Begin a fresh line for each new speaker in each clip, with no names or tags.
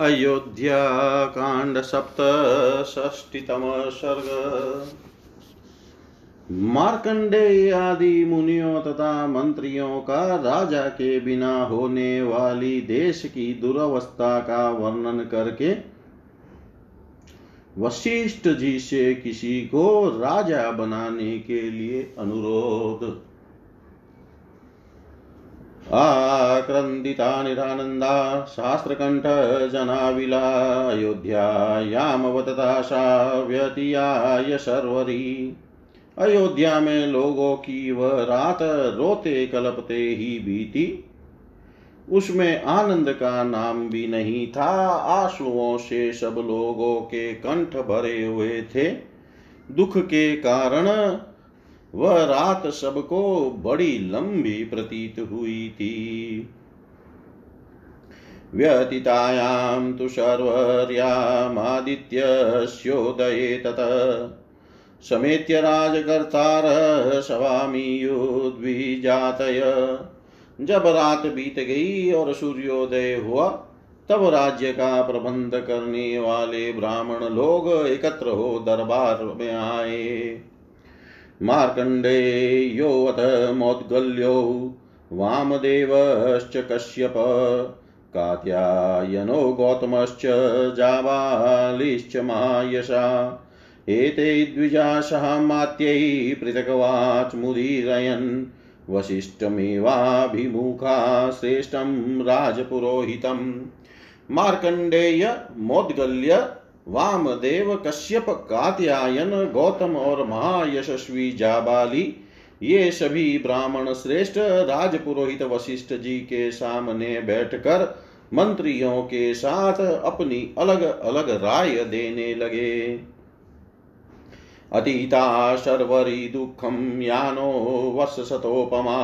अयोध्याकाण्ड सप्तषष्टितम सर्ग मार्कंडेय आदि मुनियों तथा मंत्रियों का राजा के बिना होने वाली देश की दुरवस्था का वर्णन करके वशिष्ठ जी से किसी को राजा बनाने के लिए अनुरोध आक्रन्दिता निरानन्दा शास्त्रकण्ठजनाविला अयोध्यायामवतता सा व्यतीयाय सर्वरी अयोध्या में लोगों की वह रात रोते कलपते ही बीती। उसमें आनंद का नाम भी नहीं था, आंसुओं से सब लोगों के कंठ भरे हुए थे। दुख के कारण वह रात सबको बड़ी लंबी प्रतीत हुई थी। व्यतीतायां तु सर्वर्यामादित्यस्योदये ततः समेत्य राजकर्तारः सवामीयुद्विजातय जब रात बीत गई और सूर्योदय हुआ, तब राज्य का प्रबंध करने वाले ब्राह्मण लोग एकत्र हो दरबार में आए। मार्कण्डेयोऽथ मोद्गल्यो वामदेवश्च कश्यप, कात्यायनो गौतमश्च जाबालिश्च मायशा एते द्विजाशामात्यै पृथक्वाच्मुदीरयन् वसिष्ठमेवाभिमुखा श्रेष्ठं राजपुरोहितम्। मार्कण्डेय मोद्गल्य वामदेव कश्यप कात्यायन, गौतम और महायशस्वी जाबाली। ये सभी ब्राह्मण श्रेष्ठ राजपुरोहित वशिष्ठ जी के सामने बैठकर मंत्रियों के साथ अपनी अलग अलग राय देने लगे। अतीता शर्वरी दुःखं यानो वर्षशतोपमा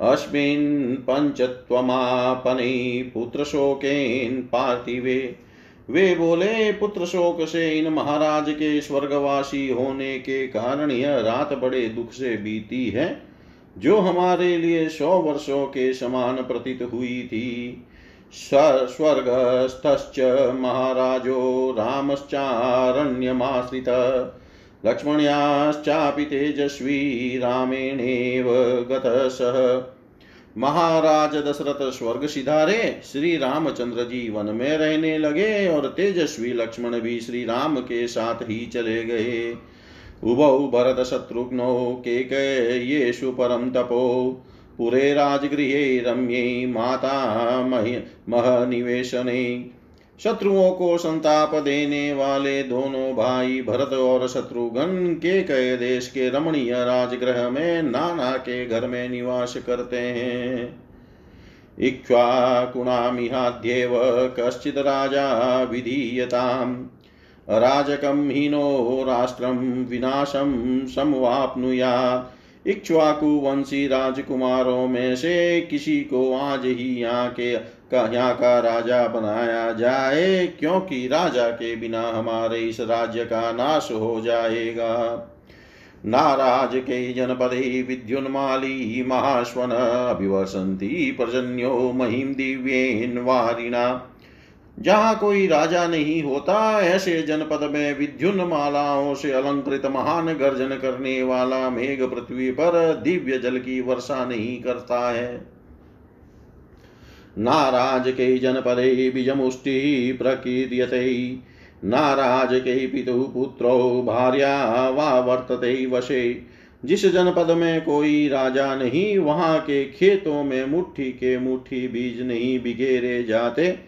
अस्मिन् पञ्चत्वमापनै पुत्रशोकेन पार्थिवे। वे बोले, पुत्र शोक से इन महाराज के स्वर्गवासी होने के कारण यह रात बड़े दुख से बीती है, जो हमारे लिए सौ वर्षों के समान प्रतीत हुई थी। स्वर्गस्थश्च महाराजो रामश्चारण्यमाश्रित, लक्ष्मण्याश्चापि तेजस्वी रामेणेव गतः महाराज दशरथ स्वर्ग सिधारे श्री रामचंद्र जी वन में रहने लगे और तेजस्वी लक्ष्मण भी श्री राम के साथ ही चले गए। उभौ भरत शत्रुघ्नो के केकयेषु परम तपो। पुरे राजगृहे रम्ये माता महनिवेशने। शत्रुओं को संताप देने वाले दोनों भाई भरत और शत्रुघ्न के कय देश के रमणीय राजगृह में नाना के घर में निवास करते हैं। इक्ष्वाकुणामिहाद्येव कश्चित् राजा विधीयताम्। अराजकं हीनो राष्ट्रं विनाशं समवाप्नुयात् इक्ष्वाकु वंशी राजकुमारों में से किसी को आज ही यहाँ के का यहाँ का राजा बनाया जाए, क्योंकि राजा के बिना हमारे इस राज्य का नाश हो जाएगा। नाराज़ के जनपदे विद्युन्माली, महाश्वन अभिवर्षन्ति पर्जन्यो, महिम, दिव्येन, वारिणा। जहाँ कोई राजा नहीं होता, ऐसे जनपद में विद्युन मालाओं से अलंकृत महान गर्जन करने वाला मेघ पृथ्वी पर दिव्य जल की वर्षा नहीं करता है। नाराज़ के जनपदे बीजमुष्टि प्रकीर्यते। नाराज़ के पितु पुत्रो भार्या वा वर्तते वशे। जिस जनपद में कोई राजा नहीं, वहाँ के खेतों में मुट्ठी के मुट्ठी बीज नहीं बिगेरे जाते।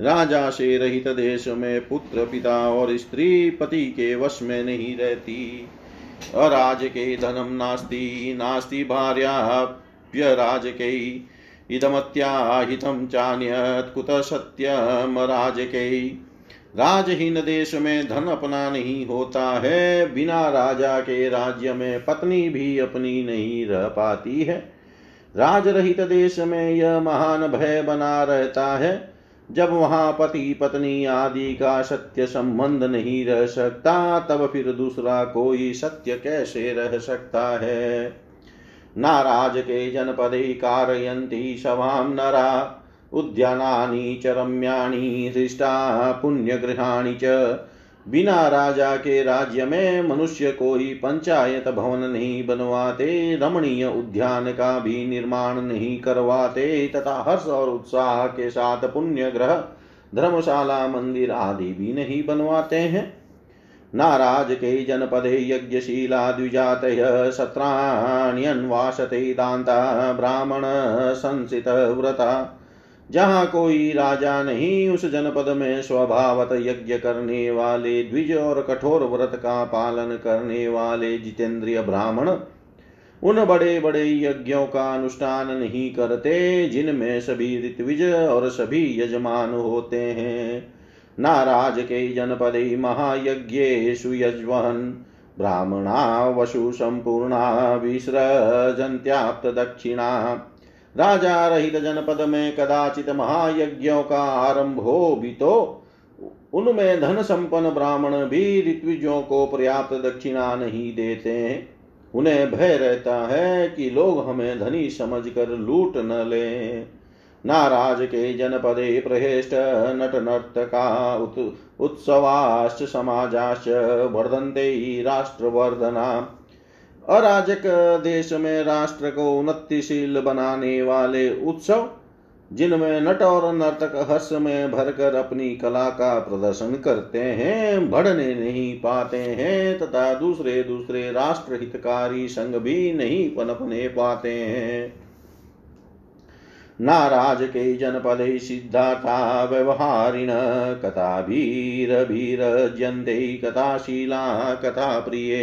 राजा से रहित देश में पुत्र, पिता और स्त्री पति के वश में नहीं रहती। अराज के धनम नास्ती, नास्ति नास्ति भार्याप्यराज के इदमत्याहितं चान्यत् कुतः सत्यम राजकै राजहीन देश में धन अपना नहीं होता है, बिना राजा के राज्य में पत्नी भी अपनी नहीं रह पाती है। राज रहित देश में यह महान भय बना रहता है, जब वहाँ पति पत्नी आदि का सत्य संबंध नहीं रह सकता, तब फिर दूसरा कोई सत्य कैसे रह सकता है? नाराज़ के जनपदे कारयन्ति सवां नरा, उद्यानानि च रम्याणि हृष्टा पुण्यगृहाणि च। बिना राजा के राज्य में मनुष्य कोई पंचायत भवन नहीं बनवाते, रमणीय उद्यान का भी निर्माण नहीं करवाते, तथा हर्ष और उत्साह के साथ पुण्य ग्रह धर्मशाला, मंदिर आदि भी नहीं बनवाते हैं। नाराज़ के जनपदे यज्ञशीला द्विजात सत्राण्यन्वासते दाता ब्राह्मण संसित व्रता। जहाँ कोई राजा नहीं, उस जनपद में स्वभावत यज्ञ करने वाले द्विज और कठोर व्रत का पालन करने वाले जितेंद्रिय ब्राह्मण, उन बड़े बड़े यज्ञों का अनुष्ठान नहीं करते, जिनमें सभी ऋत्विज और सभी यजमान होते हैं। नाराज़ के जनपदे महायज्ञेषु यज्वहन्। ब्राह्मणा वशु संपूर्णा विसृजन्त्याप्त दक्षिणा राजा रहित जनपद में कदाचित महायज्ञों का आरंभ हो भी तो उनमें धन संपन्न ब्राह्मण भी ऋत्विजों को पर्याप्त दक्षिणा नहीं देते। उन्हें भय रहता है कि लोग हमें धनी समझकर लूट न ले। नाराज़ के जनपदे प्रहेष्ट नट नर्तका उत, उत्सवाश्च समाजाश्च वर्धन्ते राष्ट्रवर्धना। अराजक देश में राष्ट्र को उन्नतिशील बनाने वाले उत्सव, जिनमें नट और नर्तक हर्ष में भरकर अपनी कला का प्रदर्शन करते हैं बढ़ने नहीं पाते हैं, तथा दूसरे दूसरे राष्ट्र हितकारी संघ भी नहीं पनपने पाते हैं। नाराज़ के जनपदे सिद्धार्था व्यवहारिण कथा भीर भीर जयंते, कथाशीला कथा प्रिय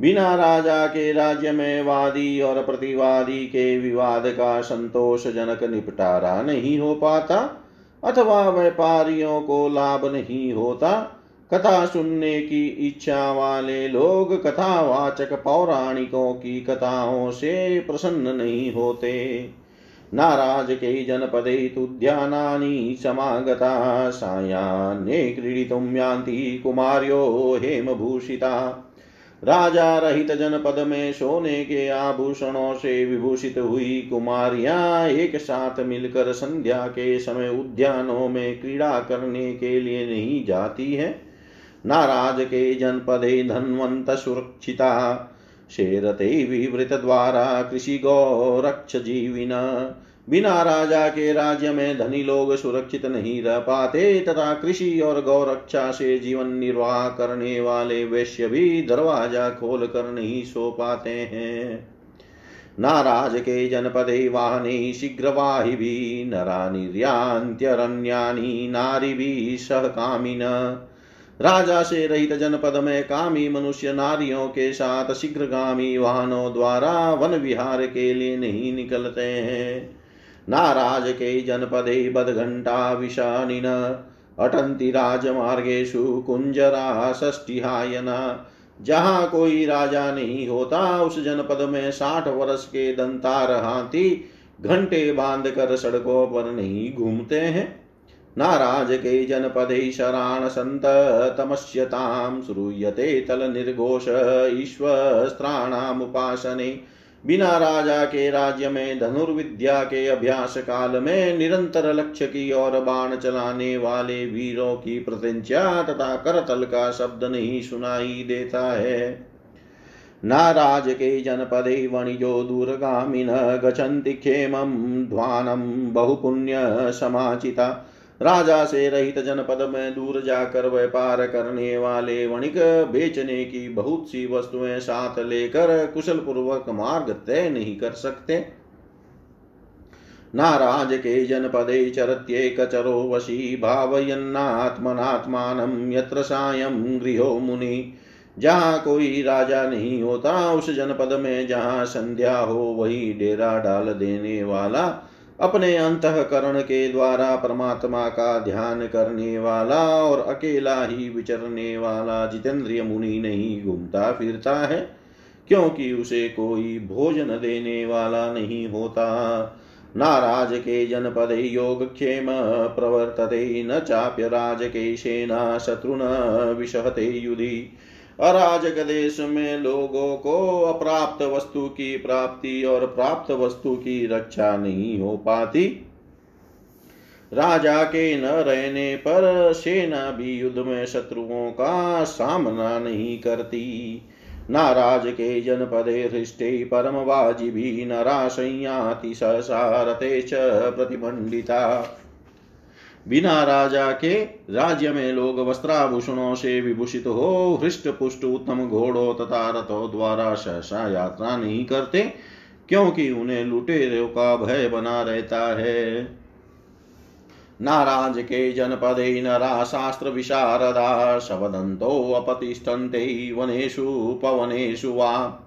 बिना राजा के राज्य में वादी और प्रतिवादी के विवाद का संतोषजनक निपटारा नहीं हो पाता, अथवा व्यापारियों को लाभ नहीं होता। कथा सुनने की इच्छा वाले लोग कथावाचक पौराणिकों की कथाओं से प्रसन्न नहीं होते। नाराज़ के जनपदे तुद्यानानि समागता, सायान्ये क्रीडितुं यान्ति कुमार्यो हेमभूषिता। राजा रहित जनपद में सोने के आभूषणों से विभूषित हुई कुमारियाँ एक साथ मिलकर संध्या के समय उद्यानों में क्रीड़ा करने के लिए नहीं जाती है। नाराज़ के जनपदे धनवंत सुरक्षिता शेरते विवृत द्वारा कृषि गौरक्ष जीविना बिना राजा के राज्य में धनी लोग सुरक्षित नहीं रह पाते, तथा कृषि और गौरक्षा से जीवन निर्वाह करने वाले वैश्य भी दरवाज़ा खोल कर नहीं सो पाते हैं। नाराज़ के जनपदे वाहने शीघ्रवाहि भी नरा नारी भी सह कामिन राजा से रहित जनपद में कामी मनुष्य नारियों के साथ शीघ्रगामी वाहनों द्वारा वन विहार के लिए नहीं निकलते हैं। नाराज़ के जनपदे बदघण्टा विषानिन अटन्ति राजमार्गेषु कुञ्जरा षष्टिहायना। जहाँ कोई राजा नहीं होता, उस जनपद में साठ वर्ष के दंतार हाथी घंटे बाँध कर सड़कों पर नहीं घूमते हैं। नाराज़ के जनपदे शराण संत तमस्यताम श्रूयते तल निर्घोष ईश्वस्त्राणाम उपासने बिना राजा के राज्य में, धनुर्विद्या के अभ्यास काल में निरंतर लक्ष्य की ओर बाण चलाने वाले वीरों की प्रत्यंचा तथा करतल का शब्द नहीं सुनाई देता है। नाराज़ के जनपदे वणिजो दूरगामिन गच्छन्ति क्षेमं बहुपुण्य समाचिता। राजा से रहित जनपद में दूर जाकर व्यापार करने वाले वणिक बेचने की बहुत सी वस्तुएँ साथ लेकर कुशल पूर्वक मार्ग तय नहीं कर सकते। नाराज़ के जनपदे चरत्ये कचरो वशी भावयन्नात्मनात्मानं यत्र सायं गृहो मुनि। जहाँ कोई राजा नहीं होता, उस जनपद में जहाँ संध्या हो, वही डेरा डाल देने वाला अपने अंतकरण के द्वारा परमात्मा का ध्यान करने वाला और अकेला ही विचरने वाला जितेंद्रिय मुनि नहीं घूमता, फिरता है, क्योंकि उसे कोई भोजन देने वाला नहीं होता। नाराज़ के जनपद योग क्षेम प्रवर्तते, न चाप्य राज के सेना शत्रुन विषहते युधि। अराजक में लोगों को अप्राप्त वस्तु की प्राप्ति और प्राप्त वस्तु की रक्षा नहीं हो पाती। राजा के न रहने पर सेना भी युद्ध में शत्रुओं का सामना नहीं करती। नाराज़ के जनपदे हृष्टे परम वाजिभी नरा संयाति ससारते च प्रतिमंडिता। बिना राजा के राज्य में लोग वस्त्राभूषणों से विभूषित हो हृष्ट पुष्ट उत्तम घोड़ों तथा रथों द्वारा सहसा यात्रा नहीं करते, क्योंकि उन्हें लुटेरों का भय बना रहता है। नाराज़ के जनपदे नरा शास्त्र विशारदा, शवदंतो अपतिष्ठन्ते वनेषु, पवनेषु वा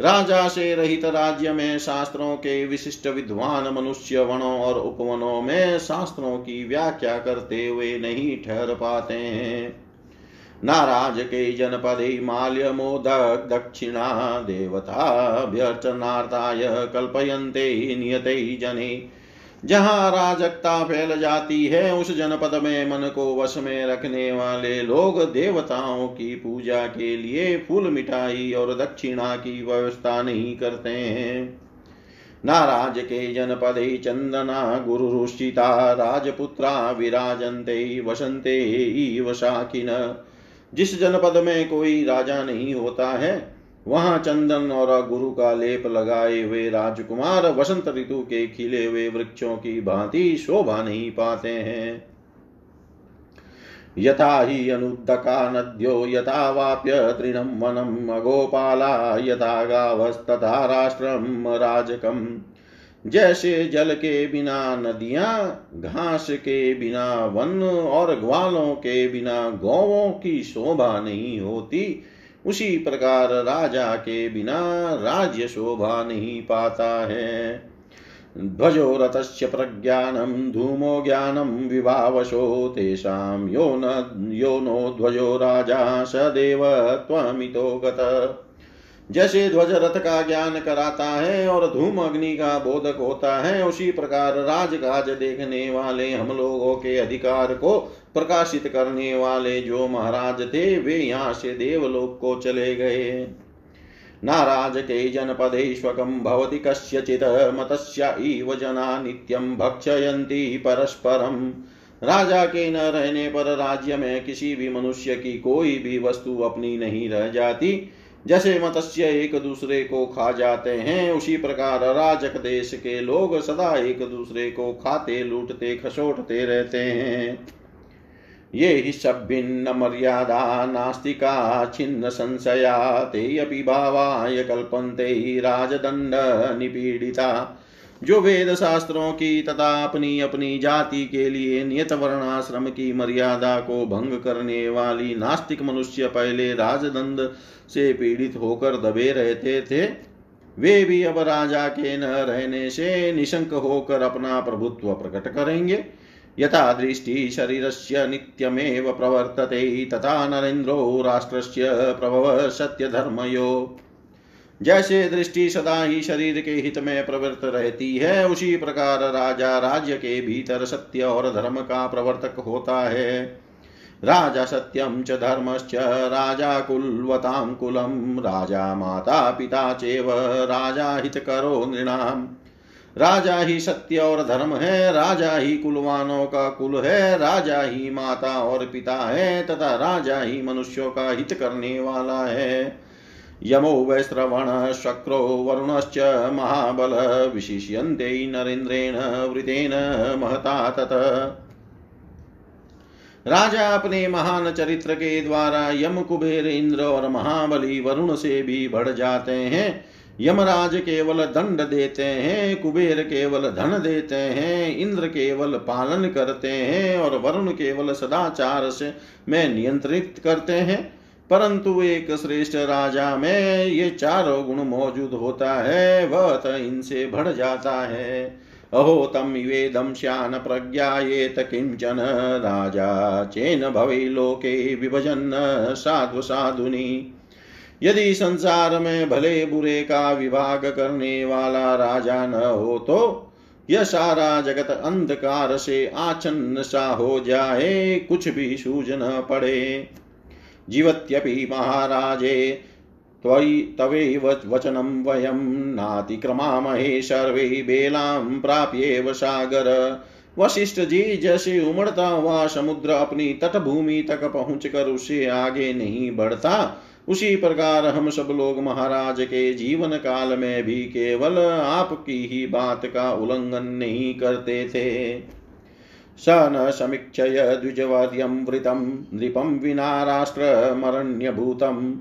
राजा से रहित राज्य में शास्त्रों के विशिष्ट विद्वान मनुष्य वनों और उपवनों में शास्त्रों की व्याख्या करते हुए नहीं ठहर पाते हैं। नाराज़ के जनपदे माल्य मोदक दक्षिणा देवता व्यर्चनार्थाय कल्पयन्ते नियते जने। जहाँ अराजकता फैल जाती है, उस जनपद में मन को वश में रखने वाले लोग देवताओं की पूजा के लिए फूल मिठाई और दक्षिणा की व्यवस्था नहीं करते हैं। नाराज़ के जनपदे चंदना, गुरु गुरुरुषिता राजपुत्रा विराजन्ते वसंते इव शाकिन। जिस जनपद में कोई राजा नहीं होता है वहाँ चंदन और गुरु का लेप लगाए हुए राजकुमार वसंत ऋतु के खिले हुए वृक्षों की भांति शोभा नहीं पाते हैं। यथा हि अनुदका नद्यो, यथा वाप्य तृणं वनम् अगोपाला, यथा गावस्तथा राष्ट्रम राजकम। जैसे जल के बिना नदियाँ, घास के बिना वन और ग्वालों के बिना गौवों की शोभा नहीं होती उसी प्रकार राजा के बिना राज्य शोभा नहीं पाता है। ध्वजो रतस्य प्रज्ञानं, धूमो ज्ञानम विभावशो तेषां यो न, यो नो ध्वजो राजा, सदेव त्वमितो गत जैसे ध्वज रथ का ज्ञान कराता है और धूम अग्नि का बोधक होता है, उसी प्रकार राजकाज देखने वाले हम लोगों के अधिकार को प्रकाशित करने वाले जो महाराज थे, वे यहाँ से देवलोक को चले गए। नाराज़ के जनपदेश्वकं भवति कस्यचित्, मतस्य इव जना नित्यं भक्षयन्ति परस्परम राजा के न रहने पर राज्य में किसी भी मनुष्य की कोई भी वस्तु अपनी नहीं रह जाती। जैसे मत्स्य एक दूसरे को खा जाते हैं, उसी प्रकार अराजक देश के लोग सदा एक दूसरे को खाते, लूटते, खसोटते रहते हैं। ये हि सभिन्न मर्यादा, नास्तिका, छिन्न संशया, ते अपि भावाय कल्पन्ते राजदंड निपीडिता। जो वेद शास्त्रों की तथा अपनी अपनी जाति के लिए नियत वर्णाश्रम की मर्यादा को भंग करने वाली नास्तिक मनुष्य पहले राजदंड से पीड़ित होकर दबे रहते थे, वे भी अब राजा के न रहने से निशंक होकर अपना प्रभुत्व प्रकट करेंगे। यथा दृष्टि शरीर शरीरस्य नित्यमेव प्रवर्तते, तथा नरेन्द्रो राष्ट्रस्य प्रभव सत्य सत्यधर्मयो। जैसे दृष्टि सदा ही शरीर के हित में प्रवृत्त रहती है, उसी प्रकार राजा राज्य के भीतर सत्य और धर्म का प्रवर्तक होता है। राजा सत्यम च धर्मश्च, राजा कुलवतां कुलम राजा माता पिता चेव, राजा हित करो नृणाम। राजा ही सत्य और धर्म है, राजा ही कुलवानों का कुल है, राजा ही माता और पिता है, तथा राजा ही मनुष्यों का हित करने वाला है। यमो वैश्रवण शक्रो वरुणश्च महाबल, विशिष्यन्ते नरेन्द्रेण, वृतेन महता तत। राजा अपने महान चरित्र के द्वारा यम कुबेर इंद्र और महाबली वरुण से भी बढ़ जाते हैं। यमराज केवल दंड देते हैं, कुबेर केवल धन देते हैं, इंद्र केवल पालन करते हैं और वरुण केवल सदाचार से में नियंत्रित करते हैं। परंतु एक श्रेष्ठ राजा में ये चारों गुण मौजूद होता है, वह तो इनसे बढ़ जाता है। अहो, तम वेदम श्यान प्रज्ञाएत किंचन राजा, चेन भवे लोके विभजन, साधु साधुनी। यदि संसार में भले बुरे का विभाग करने वाला राजा न हो तो यह सारा जगत अंधकार से आचन्न सा हो जाए, कुछ भी सूझ न पड़े। जीवत्यपि महाराजे। त्वयि तवैव वचनं वयं नातिक्रमामहे सर्वे बेलां प्राप्येव सागर। वशिष्ठ जी जैसे उमड़ता हुआ समुद्र अपनी तटभूमि तक पहुंचकर उसे आगे नहीं बढ़ता। उसी प्रकार हम सब लोग महाराज के जीवन काल में भी केवल आपकी ही बात का उल्लंघन नहीं करते थे। स न समीक्षय द्विजवर्यं वृतं नृपं विना राष्ट्रमरण्यभूतम्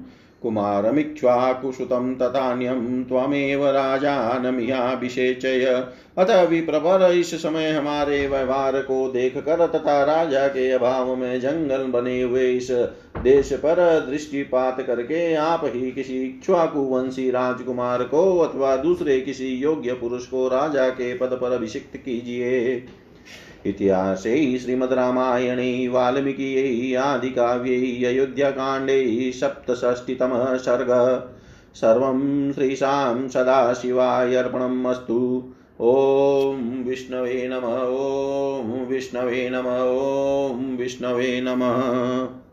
कुमारमिक्ष्वाकुसुतं तथान्यं त्वमेव राजानमियाभिषेचय अतः विप्रवर इस समय हमारे व्यवहार को देख कर तथा राजा के अभाव में जंगल बने हुए इस देश पर दृष्टिपात करके आप ही किसी इक्ष्वाकु वंशी राजकुमार को अथवा दूसरे किसी योग्य पुरुष को राजा के पद पर अभिषिक्त कीजिए। इतिहासे श्रीमद्रामायणे वाल्मीकियै आदिकाव्यै अयोध्याकाण्डे सप्तषष्टितमः सर्ग। सर्वं श्रीशां सदाशिवाय अर्पणम् अस्तु ॐ विष्णवे नम, ॐ विष्णवे नम, ॐ विष्णवे नमः।